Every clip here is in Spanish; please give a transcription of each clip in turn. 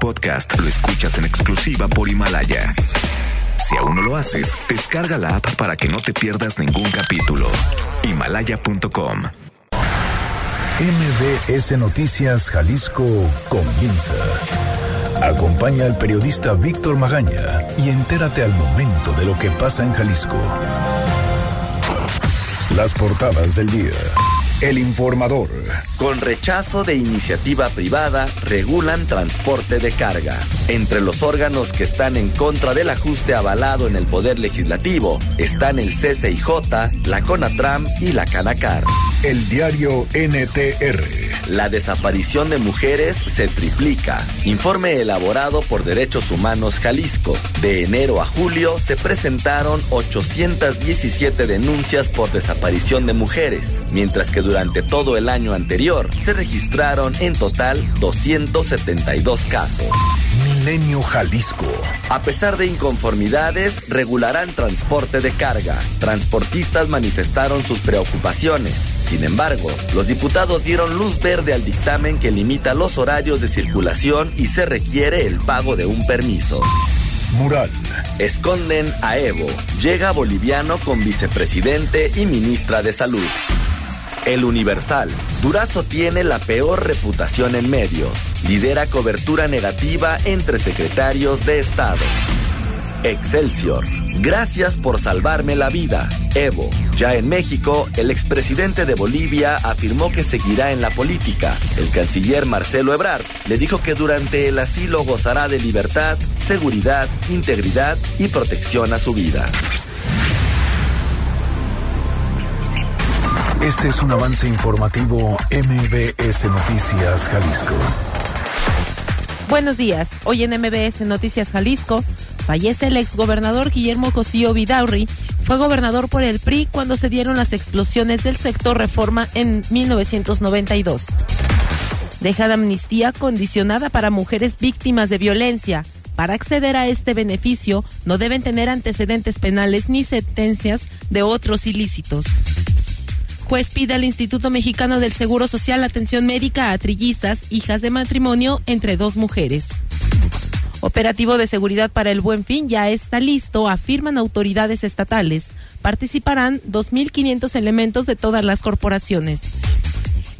podcast lo escuchas en exclusiva por Himalaya. Si aún no lo haces, descarga la app para que no te pierdas ningún capítulo. Himalaya.com. MBS Noticias Jalisco comienza. Acompaña al periodista Víctor Magaña y entérate al momento de lo que pasa en Jalisco. Las portadas del día. El informador. Con rechazo de iniciativa privada, regulan transporte de carga. Entre los órganos que están en contra del ajuste avalado en el Poder Legislativo están el CCIJ, la CONATRAM y la CANACAR. El diario NTR. La desaparición de mujeres se triplica. Informe elaborado por Derechos Humanos Jalisco. De enero a julio se presentaron 817 denuncias por desaparición de mujeres, mientras que durante todo el año anterior se registraron en total 272 casos. Milenio Jalisco. A pesar de inconformidades, regularán transporte de carga. Transportistas manifestaron sus preocupaciones. Sin embargo, los diputados dieron luz verde al dictamen que limita los horarios de circulación y se requiere el pago de un permiso. Mural. Esconden a Evo. Llega boliviano con vicepresidente y ministra de Salud. El Universal. Durazo tiene la peor reputación en medios. Lidera cobertura negativa entre secretarios de Estado. Excelsior. Gracias por salvarme la vida. Evo. Ya en México, el expresidente de Bolivia afirmó que seguirá en la política. El canciller Marcelo Ebrard le dijo que durante el asilo gozará de libertad, seguridad, integridad y protección a su vida. Este es un avance informativo MBS Noticias Jalisco. Buenos días. Hoy en MBS Noticias Jalisco fallece el exgobernador Guillermo Cosío Vidaurri. Fue gobernador por el PRI cuando se dieron las explosiones del sector Reforma en 1992. Dejan amnistía condicionada para mujeres víctimas de violencia. Para acceder a este beneficio no deben tener antecedentes penales ni sentencias de otros ilícitos. Juez pide al Instituto Mexicano del Seguro Social atención médica a trillizas, hijas de matrimonio entre dos mujeres. Operativo de seguridad para el Buen Fin ya está listo, afirman autoridades estatales. Participarán 2.500 elementos de todas las corporaciones.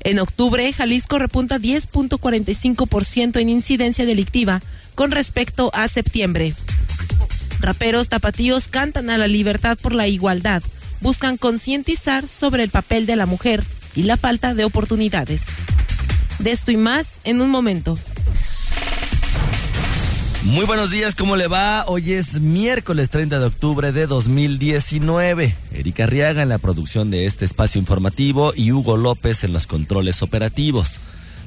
En octubre, Jalisco repunta 10.45% en incidencia delictiva con respecto a septiembre. Raperos tapatíos cantan a la libertad por la igualdad buscan concientizar sobre el papel de la mujer y la falta de oportunidades. De esto y más en un momento. Muy buenos días, ¿cómo le va? Hoy es miércoles 30 de octubre de 2019. Erika Arriaga en la producción de este espacio informativo y Hugo López en los controles operativos.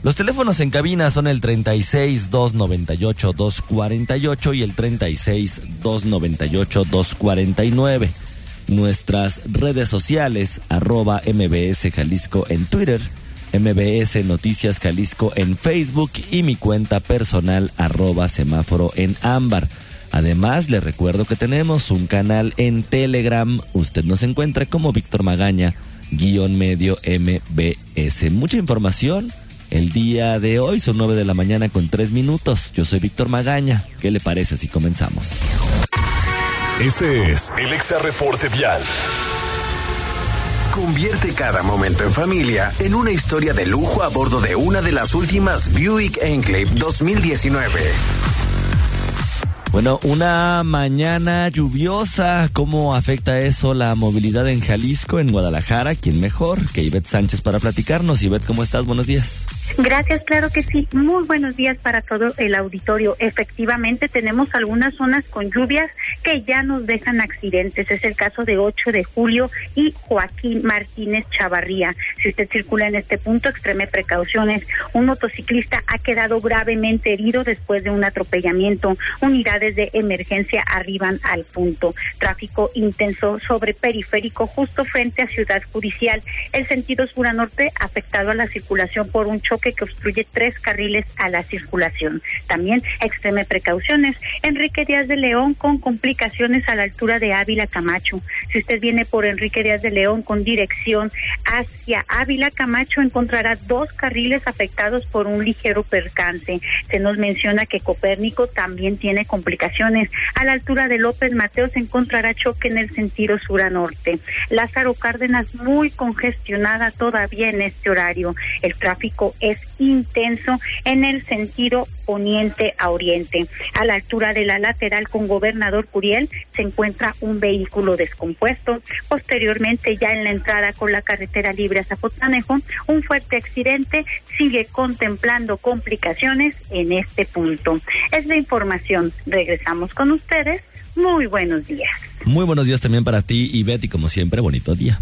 Los teléfonos en cabina son el 36 298 248 y el 36 298 249 nuestras redes sociales, arroba MBS Jalisco en Twitter, MBS Noticias Jalisco en Facebook y mi cuenta personal, arroba semáforo en ámbar. Además, le recuerdo que tenemos un canal en Telegram. Usted nos encuentra como Víctor Magaña, guion medio MBS. Mucha información. El día de hoy son 9 de la mañana con 3 minutos. Yo soy Víctor Magaña. ¿Qué le parece si comenzamos? Este es el Exa Reporte Vial. Convierte cada momento en familia en una historia de lujo a bordo de una de las últimas Buick Enclave 2019. Bueno, una mañana lluviosa, ¿cómo afecta eso la movilidad en Jalisco, en Guadalajara? ¿Quién mejor que Ivette Sánchez para platicarnos? Ivette, ¿cómo estás? Buenos días. Gracias, claro que sí. Muy buenos días para todo el auditorio. Efectivamente, tenemos algunas zonas con lluvias que ya nos dejan accidentes. Es el caso de 8 de julio y Joaquín Martínez Chavarría. Si usted circula en este punto, extreme precauciones. Un motociclista ha quedado gravemente herido después de un atropellamiento. Unidades de emergencia arriban al punto. Tráfico intenso sobre periférico justo frente a Ciudad Judicial. El sentido sur a norte afectado a la circulación por un choque choque que obstruye tres carriles a la circulación. También extreme precauciones. Enrique Díaz de León con complicaciones a la altura de Ávila Camacho. Si usted viene por Enrique Díaz de León con dirección hacia Ávila Camacho, encontrará dos carriles afectados por un ligero percance. Se nos menciona que Copérnico también tiene complicaciones. A la altura de López Mateo se encontrará choque en el sentido sur a norte. Lázaro Cárdenas muy congestionada todavía en este horario. El tráfico es intenso en el sentido poniente a oriente. A la altura de la lateral con gobernador Curiel se encuentra un vehículo descompuesto. Posteriormente, ya en la entrada con la carretera libre a Zapotanejo, un fuerte accidente sigue contemplando complicaciones en este punto. Es la información. Regresamos con ustedes. Muy buenos días. Muy buenos días también para ti y Betty, como siempre, bonito día.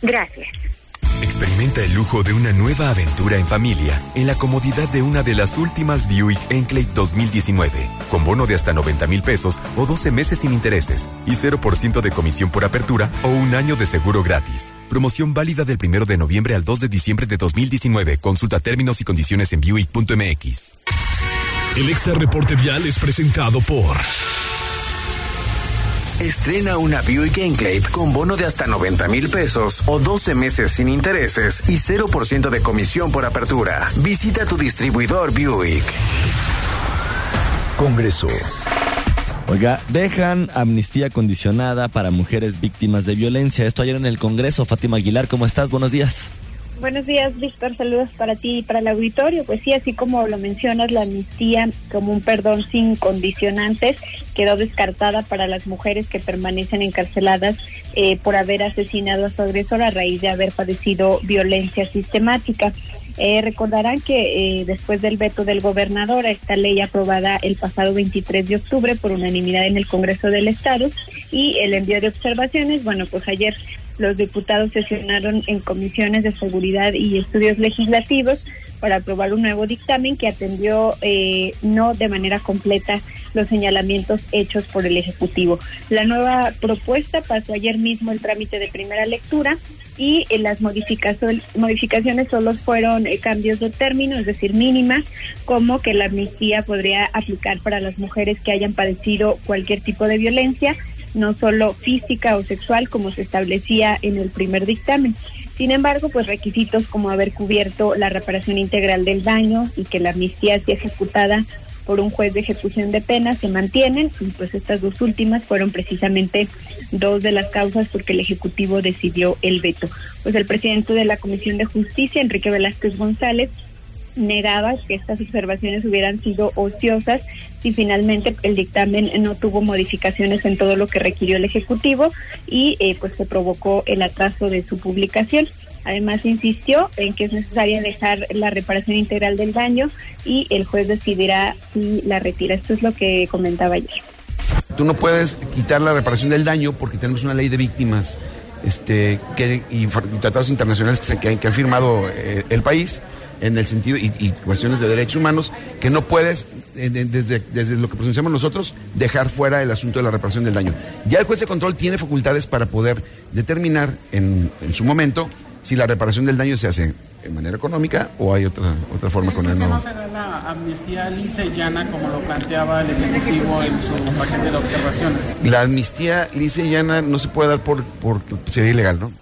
Gracias. Experimenta el lujo de una nueva aventura en familia en la comodidad de una de las últimas Buick Enclave 2019, con bono de hasta 90 mil pesos o 12 meses sin intereses y 0% de comisión por apertura o un año de seguro gratis. Promoción válida del 1 de noviembre al 2 de diciembre de 2019. Consulta términos y condiciones en Buick.mx. El Exa Reporte Vial es presentado por... Estrena una Buick Enclave con bono de hasta 90 mil pesos o 12 meses sin intereses y 0% de comisión por apertura. Visita tu distribuidor Buick. Congreso. Oiga, dejan amnistía condicionada para mujeres víctimas de violencia. Esto ayer en el Congreso. Fátima Aguilar, ¿cómo estás? Buenos días. Buenos días, Víctor. Saludos para ti y para el auditorio. Pues sí, así como lo mencionas, la amnistía como un perdón sin condicionantes quedó descartada para las mujeres que permanecen encarceladas eh, por haber asesinado a su agresor a raíz de haber padecido violencia sistemática. Eh, recordarán que eh, después del veto del gobernador a esta ley aprobada el pasado 23 de octubre por unanimidad en el Congreso del Estado y el envío de observaciones, bueno, pues ayer los diputados sesionaron en comisiones de seguridad y estudios legislativos para aprobar un nuevo dictamen que atendió eh, no de manera completa los señalamientos hechos por el Ejecutivo. La nueva propuesta pasó ayer mismo el trámite de primera lectura y eh, las modificaciones, solo fueron eh, cambios de término, es decir, mínimas, como que la amnistía podría aplicar para las mujeres que hayan padecido cualquier tipo de violencia no solo física o sexual como se establecía en el primer dictamen. Sin embargo, pues requisitos como haber cubierto la reparación integral del daño y que la amnistía sea ejecutada por un juez de ejecución de pena se mantienen y pues estas dos últimas fueron precisamente dos de las causas porque el Ejecutivo decidió el veto. Pues el presidente de la Comisión de Justicia, Enrique Velázquez González, negaba que estas observaciones hubieran sido ociosas y finalmente el dictamen no tuvo modificaciones en todo lo que requirió el Ejecutivo y eh, pues se provocó el atraso de su publicación. Además insistió en que es necesaria dejar la reparación integral del daño y el juez decidirá si la retira. Esto es lo que comentaba ayer. Tú no puedes quitar la reparación del daño porque tenemos una ley de víctimas este, que, y, tratados internacionales que, se, que, han firmado eh, el país en el sentido y, cuestiones de derechos humanos que no puedes eh, desde, desde lo que pronunciamos nosotros dejar fuera el asunto de la reparación del daño. Ya el juez de control tiene facultades para poder determinar en, en su momento si la reparación del daño se hace de manera económica o hay otra otra forma con él. No será la amnistía lisa y llana como lo planteaba el Ejecutivo en su paquete de observaciones. La amnistía lisa y llana no se puede dar por porque sería ilegal, ¿no?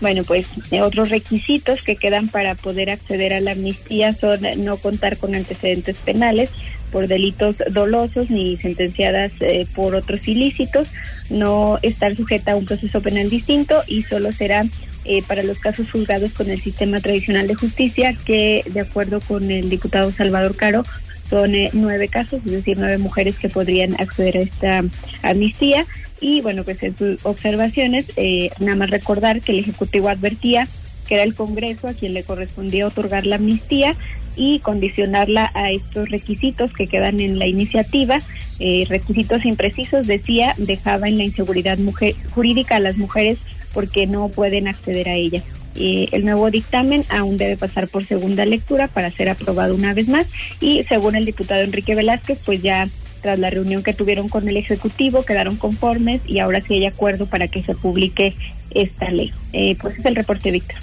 Bueno, pues eh, otros requisitos que quedan para poder acceder a la amnistía son no contar con antecedentes penales por delitos dolosos ni sentenciadas eh, por otros ilícitos, no estar sujeta a un proceso penal distinto y solo será eh, para los casos juzgados con el sistema tradicional de justicia, que de acuerdo con el diputado Salvador Caro, son nueve casos, es decir, nueve mujeres que podrían acceder a esta amnistía. Y bueno, pues en sus observaciones, eh, nada más recordar que el Ejecutivo advertía que era el Congreso a quien le correspondía otorgar la amnistía y condicionarla a estos requisitos que quedan en la iniciativa. Eh, requisitos imprecisos, decía, dejaba en la inseguridad mujer, jurídica a las mujeres porque no pueden acceder a ella. Eh, el nuevo dictamen aún debe pasar por segunda lectura para ser aprobado una vez más y según el diputado Enrique Velázquez, pues ya tras la reunión que tuvieron con el Ejecutivo, quedaron conformes y ahora sí hay acuerdo para que se publique esta ley. Eh, pues es el reporte, Víctor.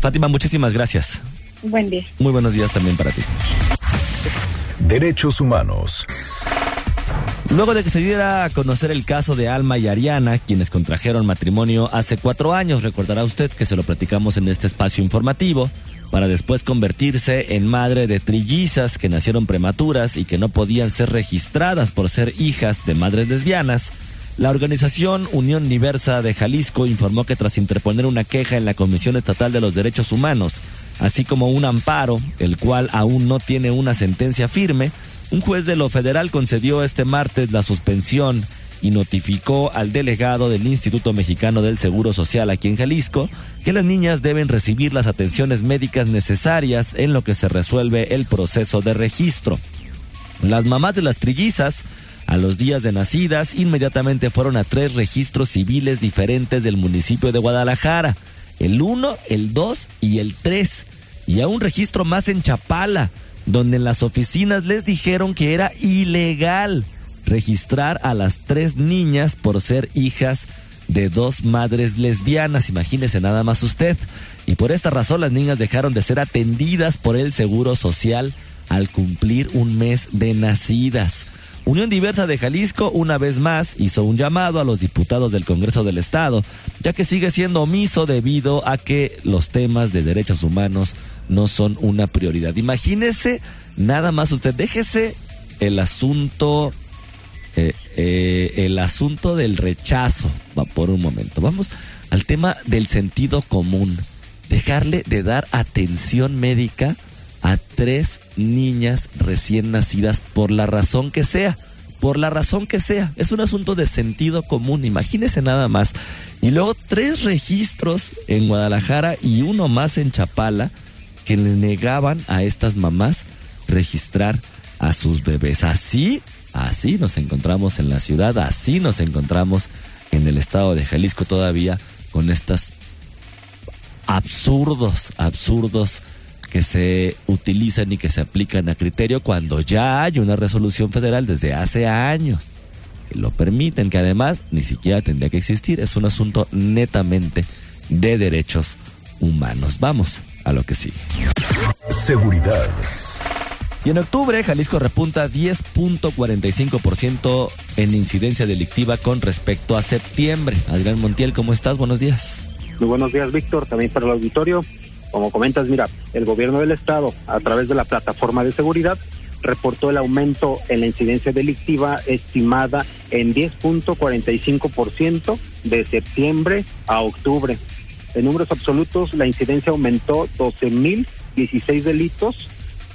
Fátima, muchísimas gracias. Buen día. Muy buenos días también para ti. Derechos humanos. Luego de que se diera a conocer el caso de Alma y Ariana, quienes contrajeron matrimonio hace cuatro años, recordará usted que se lo platicamos en este espacio informativo, para después convertirse en madre de trillizas que nacieron prematuras y que no podían ser registradas por ser hijas de madres lesbianas. La organización Unión Diversa de Jalisco informó que tras interponer una queja en la Comisión Estatal de los Derechos Humanos, así como un amparo, el cual aún no tiene una sentencia firme, un juez de lo federal concedió este martes la suspensión y notificó al delegado del Instituto Mexicano del Seguro Social aquí en Jalisco que las niñas deben recibir las atenciones médicas necesarias en lo que se resuelve el proceso de registro. Las mamás de las trillizas, a los días de nacidas, inmediatamente fueron a tres registros civiles diferentes del municipio de Guadalajara, el 1, el 2 y el 3, y a un registro más en Chapala, donde en las oficinas les dijeron que era ilegal registrar a las tres niñas por ser hijas de dos madres lesbianas, imagínese nada más usted. Y por esta razón las niñas dejaron de ser atendidas por el Seguro Social al cumplir un mes de nacidas. Unión Diversa de Jalisco una vez más hizo un llamado a los diputados del Congreso del Estado, ya que sigue siendo omiso debido a que los temas de derechos humanos no son una prioridad. Imagínese nada más usted, déjese el asunto eh, eh, el asunto del rechazo, va por un momento. Vamos al tema del sentido común. Dejarle de dar atención médica a tres niñas recién nacidas por la razón que sea. Por la razón que sea. Es un asunto de sentido común. Imagínese nada más. Y luego tres registros en Guadalajara y uno más en Chapala que le negaban a estas mamás registrar a sus bebés. Así Así nos encontramos en la ciudad, así nos encontramos en el estado de Jalisco todavía con estos absurdos, absurdos que se utilizan y que se aplican a criterio cuando ya hay una resolución federal desde hace años que lo permiten, que además ni siquiera tendría que existir. Es un asunto netamente de derechos humanos. Vamos a lo que sigue. Seguridad. Y en octubre, Jalisco repunta 10.45% en incidencia delictiva con respecto a septiembre. Adrián Montiel, ¿cómo estás? Buenos días. Muy buenos días, Víctor. También para el auditorio. Como comentas, mira, el gobierno del estado, a través de la plataforma de seguridad, reportó el aumento en la incidencia delictiva estimada en 10.45% de septiembre a octubre. En números absolutos, la incidencia aumentó 12.016 delitos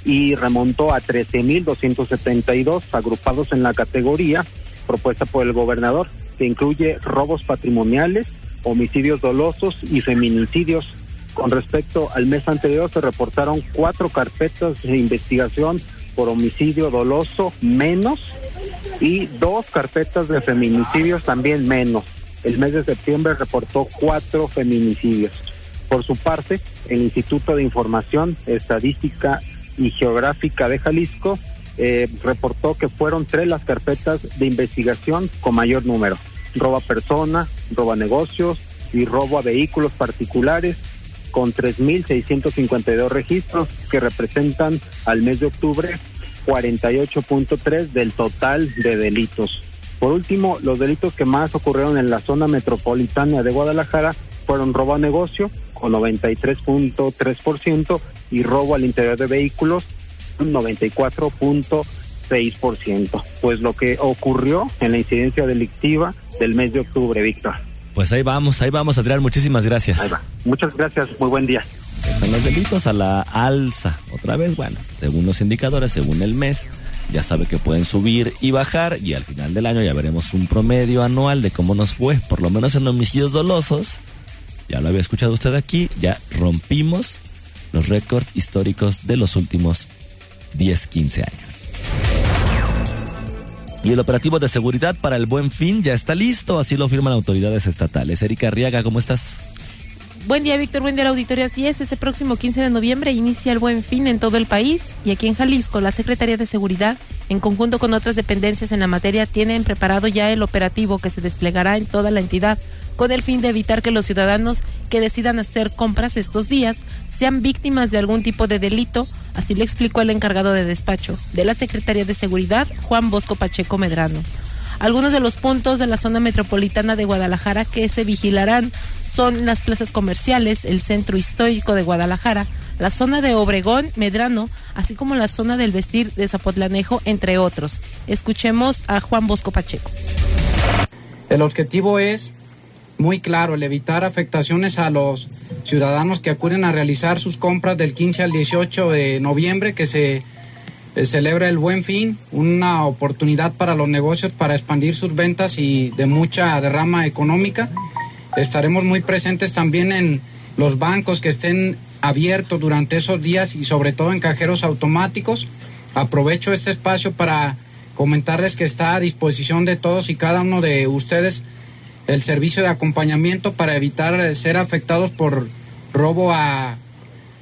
y remontó a 13.272 agrupados en la categoría propuesta por el gobernador, que incluye robos patrimoniales, homicidios dolosos y feminicidios. Con respecto al mes anterior se reportaron cuatro carpetas de investigación por homicidio doloso menos y dos carpetas de feminicidios también menos. El mes de septiembre reportó cuatro feminicidios. Por su parte, el Instituto de Información, Estadística y Geográfica de Jalisco eh, reportó que fueron tres las carpetas de investigación con mayor número. Roba persona, roba negocios y robo a vehículos particulares con 3.652 registros que representan al mes de octubre 48.3 del total de delitos. Por último, los delitos que más ocurrieron en la zona metropolitana de Guadalajara fueron robo a negocio con 93.3% y robo al interior de vehículos un 94.6%. Pues lo que ocurrió en la incidencia delictiva del mes de octubre, Víctor. Pues ahí vamos, ahí vamos, Adrián, muchísimas gracias. Ahí va. Muchas gracias, muy buen día. Están los delitos a la alza. Otra vez, bueno, según los indicadores, según el mes, ya sabe que pueden subir y bajar y al final del año ya veremos un promedio anual de cómo nos fue, por lo menos en homicidios dolosos. Ya lo había escuchado usted aquí, ya rompimos los récords históricos de los últimos 10, 15 años. Y el operativo de seguridad para el buen fin ya está listo, así lo firman autoridades estatales. Erika Arriaga, ¿cómo estás? Buen día, Víctor. Buen día, auditorio. Así es, este próximo 15 de noviembre inicia el buen fin en todo el país y aquí en Jalisco la Secretaría de Seguridad en conjunto con otras dependencias en la materia, tienen preparado ya el operativo que se desplegará en toda la entidad con el fin de evitar que los ciudadanos que decidan hacer compras estos días sean víctimas de algún tipo de delito, así lo explicó el encargado de despacho de la Secretaría de Seguridad, Juan Bosco Pacheco Medrano. Algunos de los puntos de la zona metropolitana de Guadalajara que se vigilarán son las plazas comerciales, el centro histórico de Guadalajara, la zona de Obregón, Medrano, así como la zona del vestir de Zapotlanejo, entre otros. Escuchemos a Juan Bosco Pacheco. El objetivo es muy claro, el evitar afectaciones a los ciudadanos que acuden a realizar sus compras del 15 al 18 de noviembre, que se eh, celebra el Buen Fin, una oportunidad para los negocios para expandir sus ventas y de mucha derrama económica. Estaremos muy presentes también en los bancos que estén abiertos durante esos días y sobre todo en cajeros automáticos. Aprovecho este espacio para comentarles que está a disposición de todos y cada uno de ustedes el servicio de acompañamiento para evitar eh, ser afectados por robo a,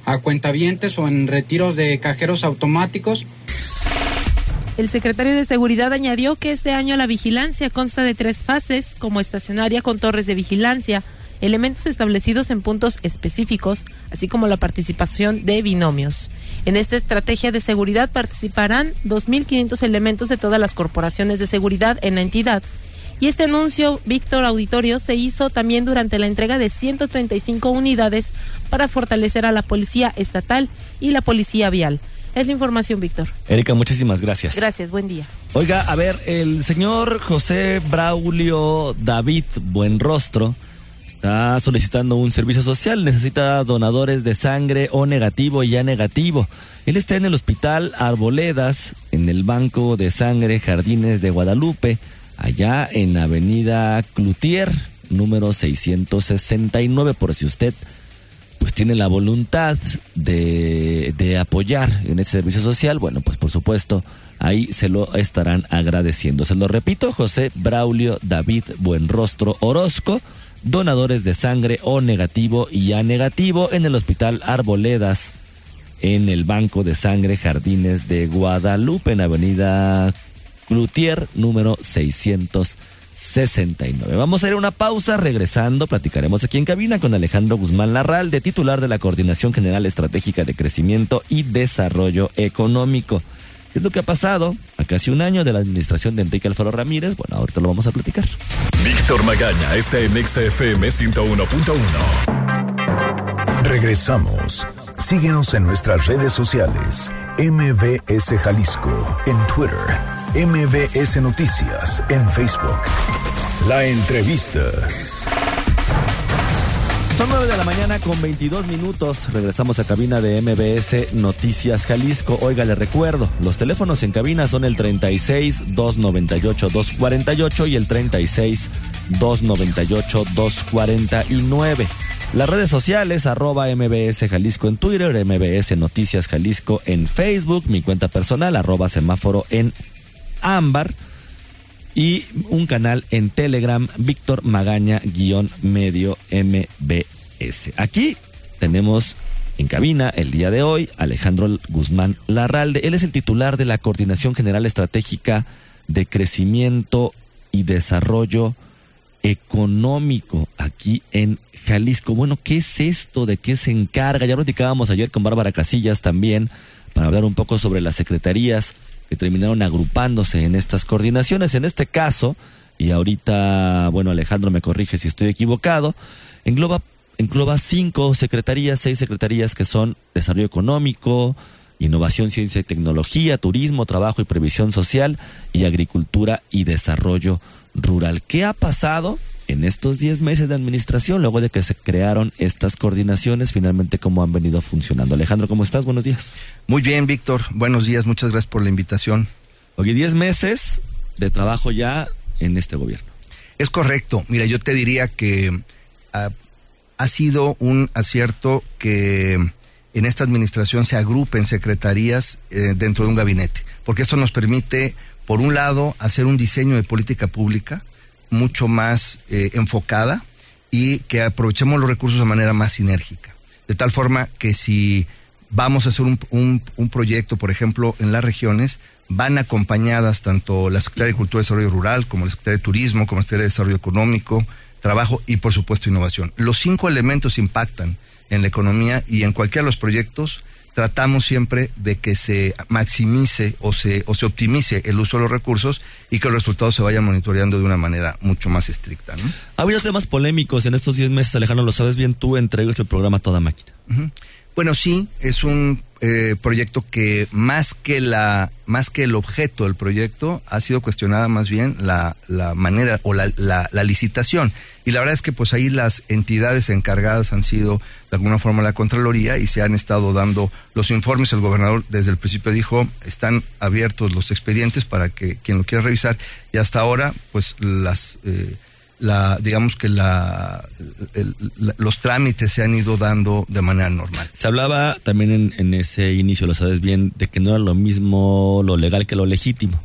a cuentavientes o en retiros de cajeros automáticos. El secretario de Seguridad añadió que este año la vigilancia consta de tres fases, como estacionaria con torres de vigilancia, elementos establecidos en puntos específicos, así como la participación de binomios. En esta estrategia de seguridad participarán 2.500 elementos de todas las corporaciones de seguridad en la entidad y este anuncio, Víctor Auditorio, se hizo también durante la entrega de 135 unidades para fortalecer a la Policía Estatal y la Policía Vial. Es la información, Víctor. Erika, muchísimas gracias. Gracias, buen día. Oiga, a ver, el señor José Braulio David Buenrostro está solicitando un servicio social, necesita donadores de sangre o negativo y ya negativo. Él está en el hospital Arboledas, en el Banco de Sangre Jardines de Guadalupe allá en Avenida Cloutier, número 669, por si usted pues tiene la voluntad de, de apoyar en ese servicio social, bueno, pues por supuesto, ahí se lo estarán agradeciendo. Se lo repito, José Braulio David Buenrostro Orozco, donadores de sangre O negativo y A negativo en el Hospital Arboledas, en el Banco de Sangre Jardines de Guadalupe, en Avenida Cloutier número 669. Vamos a ir a una pausa, regresando platicaremos aquí en cabina con Alejandro Guzmán Larral, de titular de la Coordinación General Estratégica de Crecimiento y Desarrollo Económico. ¿Qué es lo que ha pasado a casi un año de la administración de Enrique Alfaro Ramírez? Bueno, ahorita lo vamos a platicar. Víctor Magaña está en XFM 101.1. Regresamos. Síguenos en nuestras redes sociales. MBS Jalisco en Twitter MBS Noticias en Facebook. La entrevista. Son 9 de la mañana con 22 minutos. Regresamos a cabina de MBS Noticias Jalisco. Oiga, le recuerdo, los teléfonos en cabina son el 36 298 248 y el 36 298 249. Las redes sociales, arroba MBS Jalisco en Twitter, MBS Noticias Jalisco en Facebook, mi cuenta personal, arroba semáforo en Ámbar y un canal en Telegram, Víctor Magaña guion medio MBS. Aquí tenemos en cabina el día de hoy Alejandro Guzmán Larralde. Él es el titular de la Coordinación General Estratégica de Crecimiento y Desarrollo Económico aquí en Jalisco. Bueno, ¿qué es esto? ¿De qué se encarga? Ya platicábamos ayer con Bárbara Casillas también para hablar un poco sobre las secretarías que terminaron agrupándose en estas coordinaciones. En este caso, y ahorita, bueno, Alejandro me corrige si estoy equivocado, engloba, engloba cinco secretarías, seis secretarías que son desarrollo económico, innovación, ciencia y tecnología, turismo, trabajo y previsión social y agricultura y desarrollo rural. ¿Qué ha pasado? En estos 10 meses de administración, luego de que se crearon estas coordinaciones, finalmente cómo han venido funcionando. Alejandro, ¿cómo estás? Buenos días. Muy bien, Víctor. Buenos días, muchas gracias por la invitación. Oye, 10 meses de trabajo ya en este gobierno. Es correcto. Mira, yo te diría que ah, ha sido un acierto que en esta administración se agrupen secretarías eh, dentro de un gabinete, porque esto nos permite, por un lado, hacer un diseño de política pública, mucho más eh, enfocada y que aprovechemos los recursos de manera más sinérgica. De tal forma que si vamos a hacer un, un, un, proyecto, por ejemplo, en las regiones, van acompañadas tanto la Secretaría de Cultura y Desarrollo Rural, como la Secretaría de Turismo, como la Secretaría de Desarrollo Económico, Trabajo y, por supuesto, Innovación. Los cinco elementos impactan en la economía y en cualquiera de los proyectos tratamos siempre de que se maximice o se, o se optimice el uso de los recursos y que los resultados se vayan monitoreando de una manera mucho más estricta. ¿no? Ha habido temas polémicos en estos 10 meses, Alejandro, lo sabes bien tú, entre ellos el programa Toda Máquina. Bueno, sí, es un eh, proyecto que más que la más que el objeto del proyecto ha sido cuestionada más bien la, la manera o la, la, la, licitación. Y la verdad es que pues ahí las entidades encargadas han sido de alguna forma la contraloría y se han estado dando los informes. El gobernador desde el principio dijo están abiertos los expedientes para que quien lo quiera revisar y hasta ahora pues las eh, la, digamos que la, el, la, los trámites se han ido dando de manera normal. Se hablaba también en, en, ese inicio, lo sabes bien, de que no era lo mismo lo legal que lo legítimo,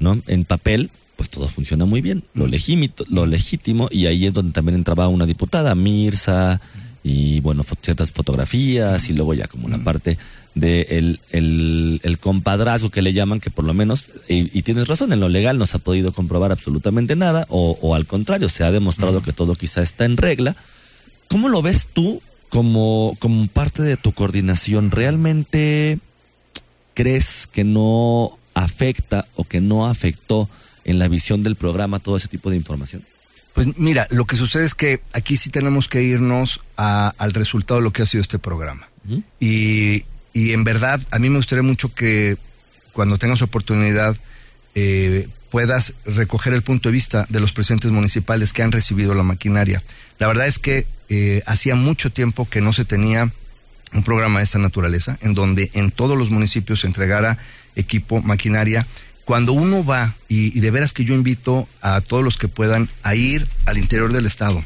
¿no? En papel, pues todo funciona muy bien, lo, legímito, lo legítimo, y ahí es donde también entraba una diputada, Mirza, y bueno, ciertas fotografías, y luego ya como una parte de el, el, el, compadrazgo que le llaman, que por lo menos, y, y, tienes razón, en lo legal no se ha podido comprobar absolutamente nada, o, o al contrario, se ha demostrado uh -huh. que todo quizá está en regla. ¿Cómo lo ves tú como, como parte de tu coordinación? ¿Realmente crees que no afecta o que no afectó en la visión del programa todo ese tipo de información? Pues mira, lo que sucede es que aquí sí tenemos que irnos a, al resultado de lo que ha sido este programa. Uh -huh. Y y en verdad, a mí me gustaría mucho que cuando tengas oportunidad eh, puedas recoger el punto de vista de los presidentes municipales que han recibido la maquinaria. La verdad es que eh, hacía mucho tiempo que no se tenía un programa de esta naturaleza, en donde en todos los municipios se entregara equipo, maquinaria. Cuando uno va, y, y de veras que yo invito a todos los que puedan a ir al interior del Estado,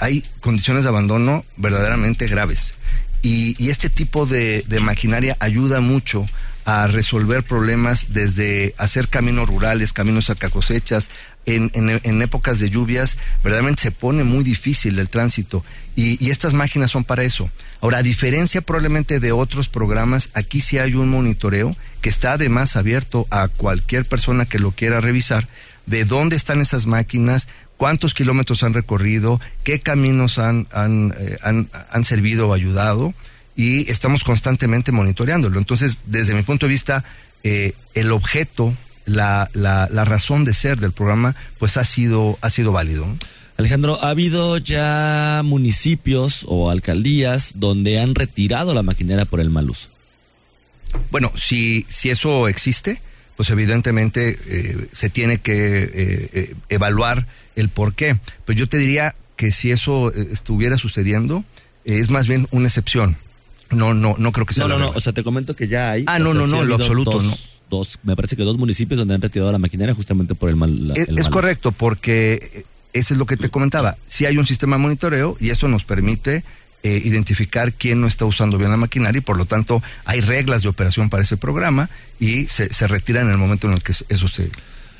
hay condiciones de abandono verdaderamente graves. Y, y, este tipo de, de, maquinaria ayuda mucho a resolver problemas desde hacer caminos rurales, caminos a cosechas. En, en, en, épocas de lluvias, verdaderamente se pone muy difícil el tránsito y, y, estas máquinas son para eso. Ahora, a diferencia probablemente de otros programas, aquí sí hay un monitoreo que está además abierto a cualquier persona que lo quiera revisar de dónde están esas máquinas, cuántos kilómetros han recorrido, qué caminos han, han, eh, han, han servido o ayudado y estamos constantemente monitoreándolo. Entonces, desde mi punto de vista, eh, el objeto, la, la, la, razón de ser del programa, pues ha sido, ha sido válido. Alejandro, ¿ha habido ya municipios o alcaldías donde han retirado la maquinaria por el mal uso? Bueno, si, si eso existe, pues evidentemente eh, se tiene que eh, evaluar el por qué. Pero yo te diría que si eso estuviera sucediendo, es más bien una excepción. No, no, no creo que sea. No, no, no. O sea, te comento que ya hay. Ah, no, no, no, lo absoluto, dos, no. Dos, me parece que dos municipios donde han retirado la maquinaria justamente por el mal. La, es, el es mal correcto, porque eso es lo que te comentaba. Si hay un sistema de monitoreo y eso nos permite eh, identificar quién no está usando bien la maquinaria y por lo tanto hay reglas de operación para ese programa y se, se retira en el momento en el que eso se,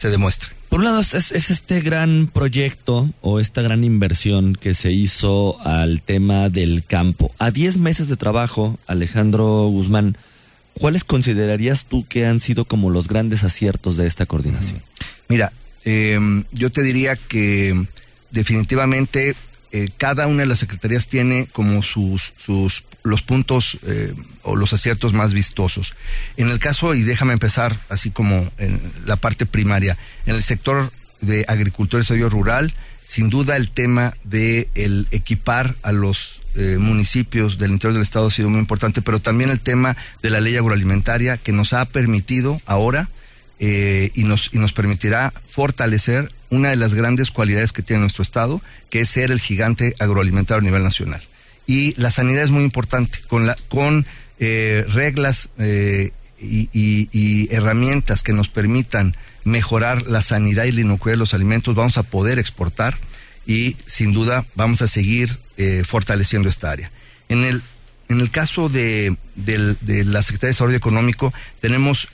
se demuestre. Por un lado es, es, este gran proyecto o esta gran inversión que se hizo al tema del campo. A 10 meses de trabajo, Alejandro Guzmán, ¿cuáles considerarías tú que han sido como los grandes aciertos de esta coordinación? Mira, eh, yo te diría que definitivamente eh, cada una de las secretarías tiene como sus, sus los puntos eh, o los aciertos más vistosos. En el caso, y déjame empezar así como en la parte primaria, en el sector de agricultura y rural, sin duda el tema de el equipar a los eh, municipios del interior del estado ha sido muy importante, pero también el tema de la ley agroalimentaria que nos ha permitido ahora y, nos, y nos permitirá fortalecer una de las grandes cualidades que tiene nuestro Estado, que es ser el gigante agroalimentario a nivel nacional. Y la sanidad es muy importante, con, con eh, reglas eh, y, herramientas que nos permitan mejorar la sanidad y la inocuidad de los alimentos, vamos a poder exportar y sin duda vamos a seguir eh, fortaleciendo esta área. En el, en el caso de, de, de la Secretaría de Desarrollo Económico, tenemos,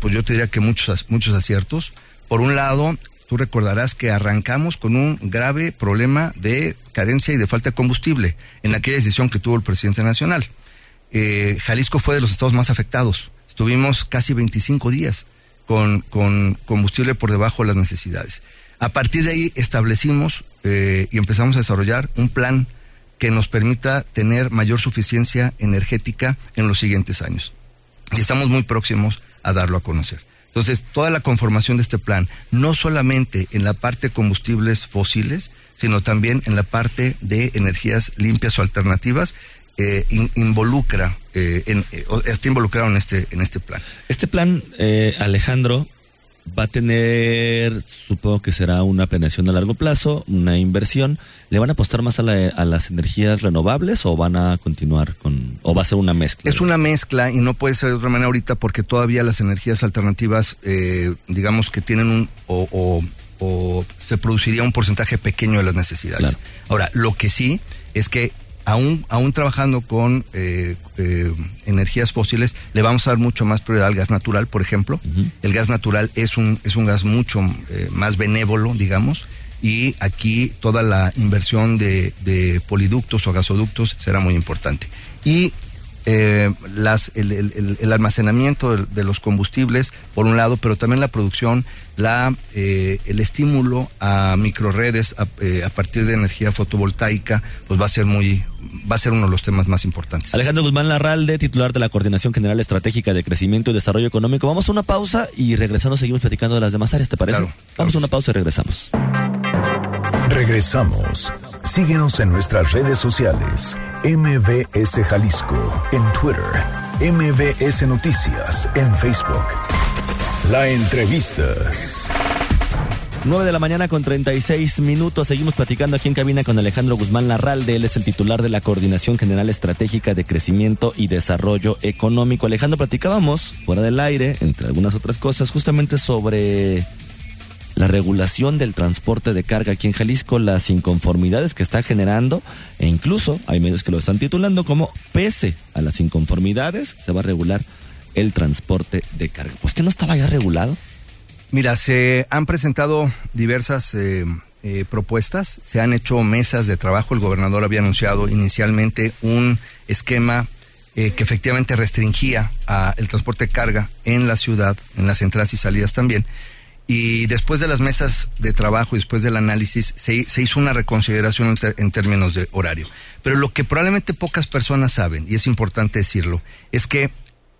pues yo te diría que muchos, muchos aciertos. Por un lado, tú recordarás que arrancamos con un grave problema de carencia y de falta de combustible en aquella decisión que tuvo el presidente nacional. eh, Jalisco fue de los estados más afectados. Estuvimos casi 25 días con, con combustible por debajo de las necesidades. A partir de ahí establecimos eh, y empezamos a desarrollar un plan que nos permita tener mayor suficiencia energética en los siguientes años. Y estamos muy próximos a darlo a conocer. Entonces, toda la conformación de este plan, no solamente en la parte de combustibles fósiles, sino también en la parte de energías limpias o alternativas, eh, involucra, eh, en, eh, está involucrado en este, en este plan. Este plan, Alejandro, va a tener, supongo que será una planeación a largo plazo, una inversión. ¿Le van a apostar más a, las energías renovables o van a continuar con, o va a ser una mezcla? Es una mezcla y no puede ser de otra manera ahorita porque todavía las energías alternativas, eh, digamos que tienen un, o, se produciría un porcentaje pequeño de las necesidades. Ahora, lo que sí es que aún, aún trabajando con eh, eh, energías fósiles, le vamos a dar mucho más prioridad al gas natural, por ejemplo. El gas natural es un, es un gas mucho eh, más benévolo, digamos, y aquí toda la inversión de, de poliductos o gasoductos será muy importante. Y eh, las, el, almacenamiento de, los combustibles, por un lado, pero también la producción, la, eh, el estímulo a microredes a, eh, a, partir de energía fotovoltaica, pues va a ser muy, va a ser uno de los temas más importantes. Alejandro Guzmán Larralde, titular de la Coordinación General Estratégica de Crecimiento y Desarrollo Económico. Vamos a una pausa y regresando seguimos platicando de las demás áreas, ¿te parece? Vamos a una pausa y regresamos. Regresamos. Síguenos en nuestras redes sociales. MBS Jalisco en Twitter. MBS Noticias en Facebook. La entrevista. 9 de la mañana con 36 minutos. Seguimos platicando aquí en cabina con Alejandro Guzmán Larralde. Él es el titular de la Coordinación General Estratégica de Crecimiento y Desarrollo Económico. Alejandro, platicábamos fuera del aire, entre algunas otras cosas, justamente sobre la regulación del transporte de carga aquí en Jalisco, las inconformidades que está generando e incluso hay medios que lo están titulando como pese a las inconformidades se va a regular el transporte de carga. Pues que no estaba ya regulado. Mira, se han presentado diversas eh, eh, propuestas, se han hecho mesas de trabajo. El gobernador había anunciado inicialmente un esquema eh, que efectivamente restringía el transporte de carga en la ciudad, en las entradas y salidas también. Y después de las mesas de trabajo y después del análisis, se, hizo una reconsideración en, términos de horario. Pero lo que probablemente pocas personas saben, y es importante decirlo, es que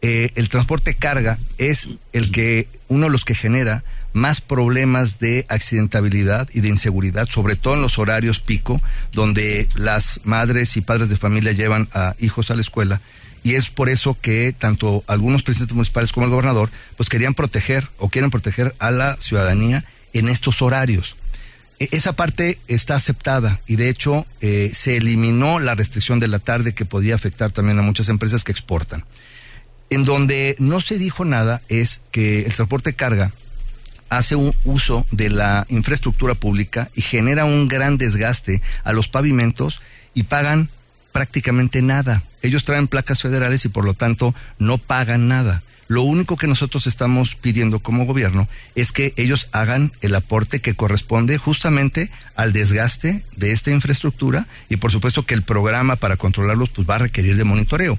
eh, el transporte carga es el que, uno de los que genera más problemas de accidentabilidad y de inseguridad, sobre todo en los horarios pico, donde las madres y padres de familia llevan a hijos a la escuela y es por eso que tanto algunos presidentes municipales como el gobernador pues querían proteger o quieren proteger a la ciudadanía en estos horarios. E, esa parte está aceptada y de hecho eh, se eliminó la restricción de la tarde que podía afectar también a muchas empresas que exportan. En donde no se dijo nada es que el transporte carga hace un uso de la infraestructura pública y genera un gran desgaste a los pavimentos y pagan prácticamente nada. Ellos traen placas federales y por lo tanto no pagan nada. Lo único que nosotros estamos pidiendo como gobierno es que ellos hagan el aporte que corresponde justamente al desgaste de esta infraestructura y por supuesto que el programa para controlarlos pues va a requerir de monitoreo.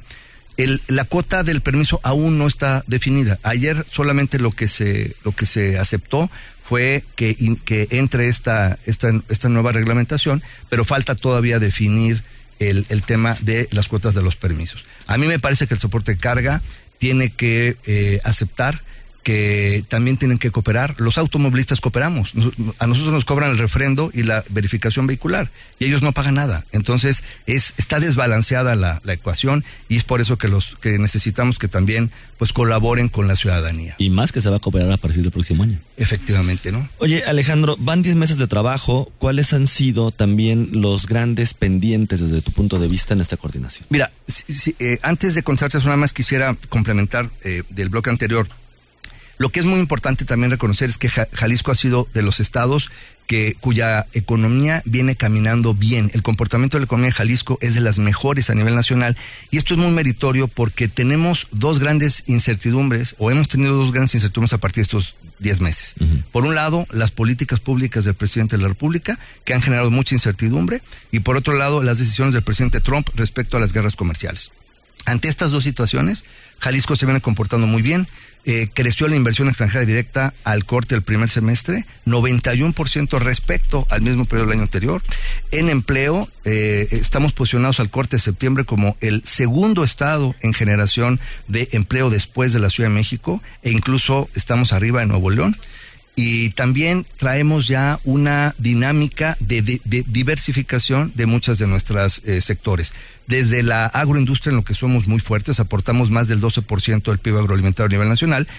El, la cuota del permiso aún no está definida. Ayer solamente lo que se, lo que se aceptó fue que, que entre esta, esta, esta nueva reglamentación, pero falta todavía definir el, el, tema de las cuotas de los permisos. A mí me parece que el soporte carga tiene que eh, aceptar que también tienen que cooperar. Los automovilistas cooperamos. A nosotros nos cobran el refrendo y la verificación vehicular y ellos no pagan nada. Entonces es está desbalanceada la, la, ecuación y es por eso que los que necesitamos que también pues colaboren con la ciudadanía. Y más que se va a cooperar a partir del próximo año. Efectivamente, ¿no? Oye, Alejandro, van 10 meses de trabajo. ¿Cuáles han sido también los grandes pendientes desde tu punto de vista en esta coordinación? Mira, eh, antes de contarte nada más quisiera complementar eh, del bloque anterior lo que es muy importante también reconocer es que Jalisco ha sido de los estados que, cuya economía viene caminando bien. El comportamiento de la economía de Jalisco es de las mejores a nivel nacional y esto es muy meritorio porque tenemos dos grandes incertidumbres o hemos tenido dos grandes incertidumbres a partir de estos 10 meses. Por un lado, las políticas públicas del presidente de la República que han generado mucha incertidumbre y por otro lado, las decisiones del presidente Trump respecto a las guerras comerciales. Ante estas dos situaciones, Jalisco se viene comportando muy bien. Eh, creció la inversión extranjera directa al corte del primer semestre, 91% respecto al mismo periodo del año anterior. En empleo, eh, estamos posicionados al corte de septiembre como el segundo estado en generación de empleo después de la Ciudad de México e incluso estamos arriba de Nuevo León y también traemos ya una dinámica de, diversificación de muchas de nuestras eh, sectores. Desde la agroindustria, en lo que somos muy fuertes, aportamos más del 12% del PIB agroalimentario a nivel nacional,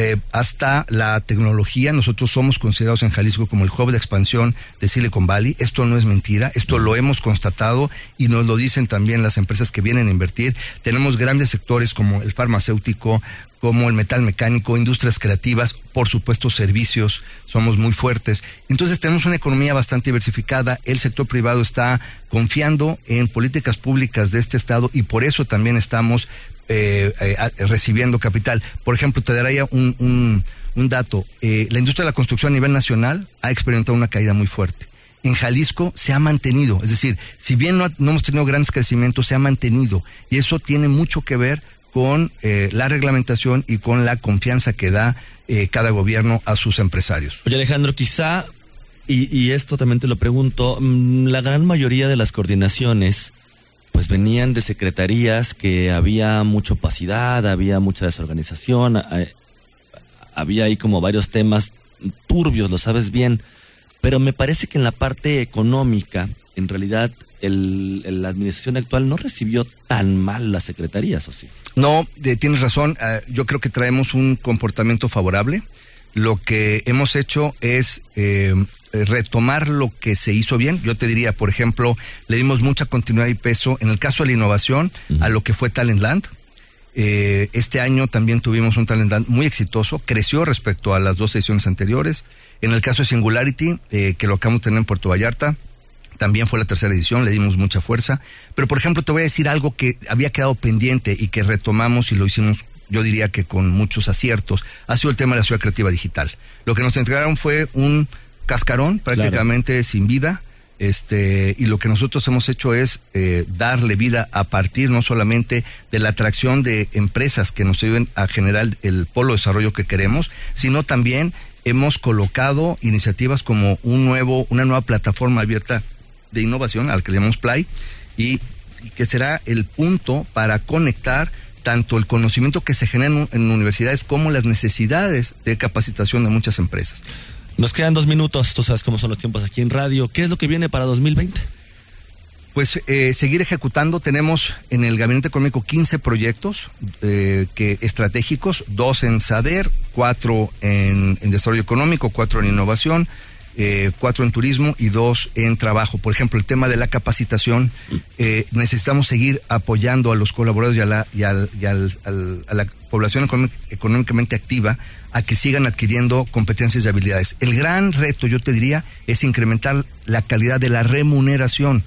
eh, hasta la tecnología. Nosotros somos considerados en Jalisco como el hub de expansión de Silicon Valley. Esto no es mentira, esto lo hemos constatado y nos lo dicen también las empresas que vienen a invertir. Tenemos grandes sectores como el farmacéutico, como el metal mecánico, industrias creativas, por supuesto servicios, somos muy fuertes. Entonces tenemos una economía bastante diversificada, el sector privado está confiando en políticas públicas de este Estado y por eso también estamos eh, eh, recibiendo capital. Por ejemplo, te daría un, un, dato. Eh, la industria de la construcción a nivel nacional ha experimentado una caída muy fuerte. En Jalisco se ha mantenido, es decir, si bien no, no hemos tenido grandes crecimientos, se ha mantenido. Y eso tiene mucho que ver con la reglamentación y con la confianza que da cada gobierno a sus empresarios. Oye Alejandro, quizá, y, y, esto también te lo pregunto, mm, la gran mayoría de las coordinaciones pues venían de secretarías que había mucha opacidad, había mucha desorganización, eh, había ahí como varios temas turbios, lo sabes bien, pero me parece que en la parte económica, en realidad, el, la administración actual no recibió tan mal las secretarías, ¿o sí? No, tienes razón, eh, yo creo que traemos un comportamiento favorable. Lo que hemos hecho es eh, eh, retomar lo que se hizo bien. Yo te diría, por ejemplo, le dimos mucha continuidad y peso en el caso de la innovación a lo que fue Talentland. Eh, este año también tuvimos un Talentland muy exitoso, creció respecto a las dos ediciones anteriores. En el caso de Singularity, eh, que lo acabamos de tener en Puerto Vallarta, también fue la tercera edición, le dimos mucha fuerza. Pero, por ejemplo, te voy a decir algo que había quedado pendiente y que retomamos y lo hicimos, yo diría que con muchos aciertos, ha sido el tema de la ciudad creativa digital. Lo que nos entregaron fue un cascarón, prácticamente sin vida. Este, y lo que nosotros hemos hecho es eh, darle vida a partir no solamente de la atracción de empresas que nos ayuden a generar el polo de desarrollo que queremos, sino también hemos colocado iniciativas como un nuevo, una nueva plataforma abierta de innovación al que llamamos Play y que será el punto para conectar tanto el conocimiento que se genera en universidades como las necesidades de capacitación de muchas empresas. Nos quedan dos minutos, tú sabes cómo son los tiempos aquí en radio. ¿Qué es lo que viene para 2020? Pues eh, seguir ejecutando. Tenemos en el Gabinete Económico 15 proyectos eh, que, estratégicos, dos en SADER, cuatro en, desarrollo económico, cuatro en innovación, eh, cuatro en turismo y dos en trabajo. Por ejemplo, el tema de la capacitación, necesitamos seguir apoyando a los colaboradores y a la, y a la población económicamente activa a que sigan adquiriendo competencias y habilidades. El gran reto, yo te diría, es incrementar la calidad de la remuneración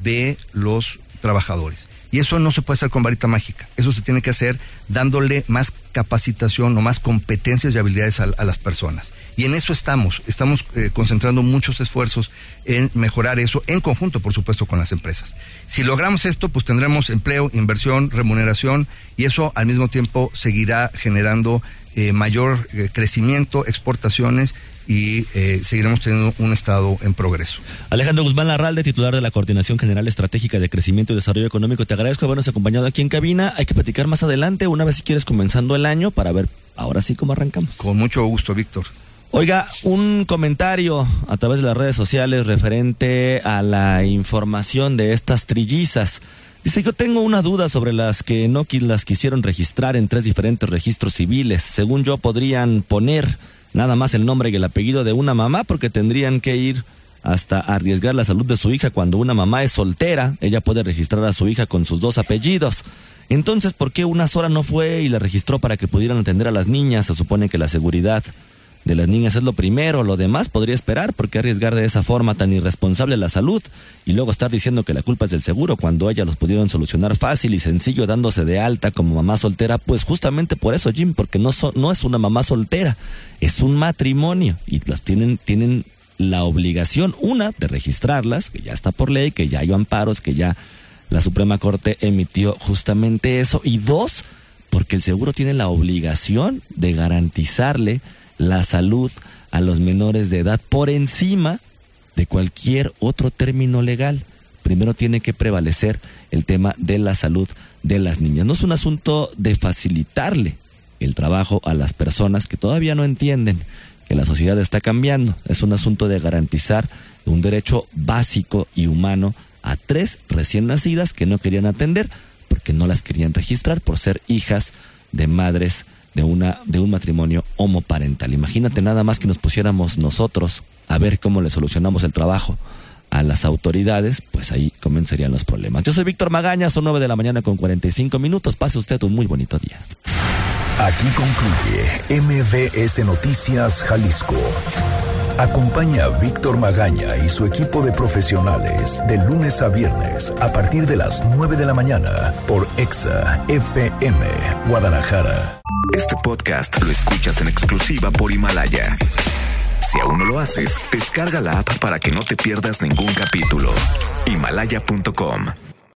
de los trabajadores. Y eso no se puede hacer con varita mágica. Eso se tiene que hacer dándole más capacitación o más competencias y habilidades a, las personas. Y en eso estamos. Estamos eh, concentrando muchos esfuerzos en mejorar eso, en conjunto, por supuesto, con las empresas. Si logramos esto, pues tendremos empleo, inversión, remuneración, y eso al mismo tiempo seguirá generando eh, mayor eh, crecimiento, exportaciones y eh, seguiremos teniendo un Estado en progreso. Alejandro Guzmán Larralde, titular de la Coordinación General Estratégica de Crecimiento y Desarrollo Económico, te agradezco habernos acompañado aquí en cabina. Hay que platicar más adelante, una vez si quieres comenzando el año, para ver ahora sí cómo arrancamos. Con mucho gusto, Víctor. Oiga, un comentario a través de las redes sociales referente a la información de estas trillizas. Dice, yo tengo una duda sobre las que no las quisieron registrar en tres diferentes registros civiles. Según yo, podrían poner nada más el nombre y el apellido de una mamá porque tendrían que ir hasta arriesgar la salud de su hija cuando una mamá es soltera. Ella puede registrar a su hija con sus dos apellidos. Entonces, ¿por qué una sola no fue y la registró para que pudieran atender a las niñas? Se supone que la seguridad de las niñas es lo primero, lo demás podría esperar, porque arriesgar de esa forma tan irresponsable la salud y luego estar diciendo que la culpa es del seguro cuando ellas los pudieron solucionar fácil y sencillo dándose de alta como mamá soltera, pues justamente por eso, Jim, porque no, no es una mamá soltera, es un matrimonio y las tienen, tienen la obligación, una, de registrarlas, que ya está por ley, que ya hay amparos, que ya la Suprema Corte emitió justamente eso. Y dos, porque el seguro tiene la obligación de garantizarle la salud a los menores de edad por encima de cualquier otro término legal. Primero tiene que prevalecer el tema de la salud de las niñas. No es un asunto de facilitarle el trabajo a las personas que todavía no entienden que la sociedad está cambiando. Es un asunto de garantizar un derecho básico y humano a tres recién nacidas que no querían atender porque no las querían registrar por ser hijas de madres de una de un matrimonio homoparental. Imagínate nada más que nos pusiéramos nosotros a ver cómo le solucionamos el trabajo a las autoridades, pues ahí comenzarían los problemas. Yo soy Víctor Magaña, son 9 de la mañana con 45 minutos. Pase usted un muy bonito día. Aquí concluye MBS Noticias Jalisco. Acompaña a Víctor Magaña y su equipo de profesionales de lunes a viernes a partir de las 9 de la mañana por EXA FM Guadalajara. Este podcast lo escuchas en exclusiva por Himalaya. Si aún no lo haces, descarga la app para que no te pierdas ningún capítulo. Himalaya.com